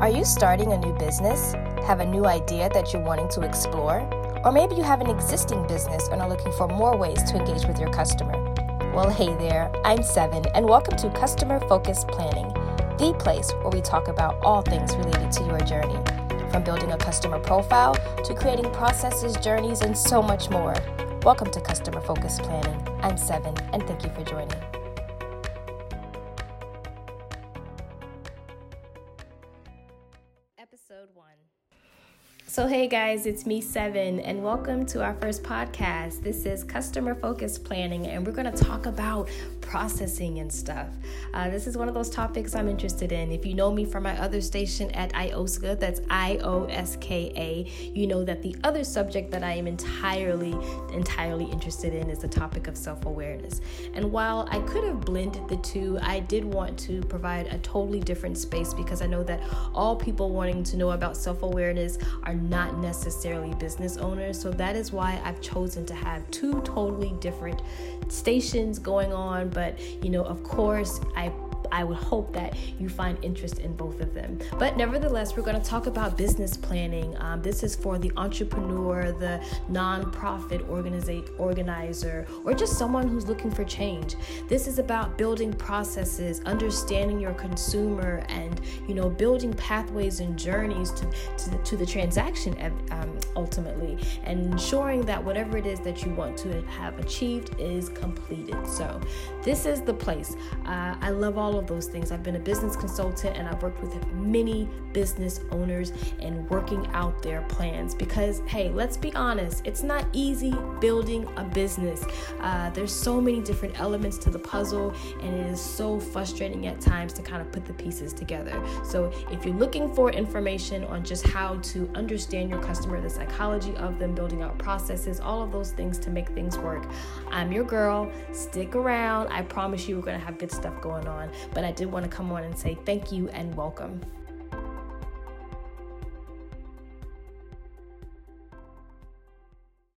Are you starting a new business? Have a new idea that you're wanting to explore? Or maybe you have an existing business and are looking for more ways to engage with your customer. Well, hey there, I'm Seven, and welcome to Customer Focused Planning, the place where we talk about all things related to your journey, from building a customer profile to creating processes, journeys, and so much more. Welcome to Customer Focused Planning. I'm Seven, and thank you for joining. So, hey guys, it's me, Seven, and welcome to our first podcast. This is Customer Focused Planning, and we're going to talk about processing and stuff. Uh, this is one of those topics I'm interested in. If you know me from my other station at IOSKA, that's I O S K A, you know that the other subject that I am entirely, entirely interested in is the topic of self awareness. And while I could have blended the two, I did want to provide a totally different space because I know that all people wanting to know about self awareness are not necessarily business owners. So that is why I've chosen to have two totally different stations going on. But, you know, of course, I I would hope that you find interest in both of them. But nevertheless, we're going to talk about business planning. Um, this is for the entrepreneur, the nonprofit organiza- organizer, or just someone who's looking for change. This is about building processes, understanding your consumer, and you know, building pathways and journeys to to the, to the transaction um, ultimately, and ensuring that whatever it is that you want to have achieved is completed. So, this is the place. Uh, I love all of those things. I've been a business consultant and I've worked with many business owners and working out their plans because, hey, let's be honest, it's not easy building a business. Uh, there's so many different elements to the puzzle, and it is so frustrating at times to kind of put the pieces together. So, if you're looking for information on just how to understand your customer, the psychology of them, building out processes, all of those things to make things work, I'm your girl. Stick around. I promise you, we're going to have good stuff going on. But I did want to come on and say thank you and welcome.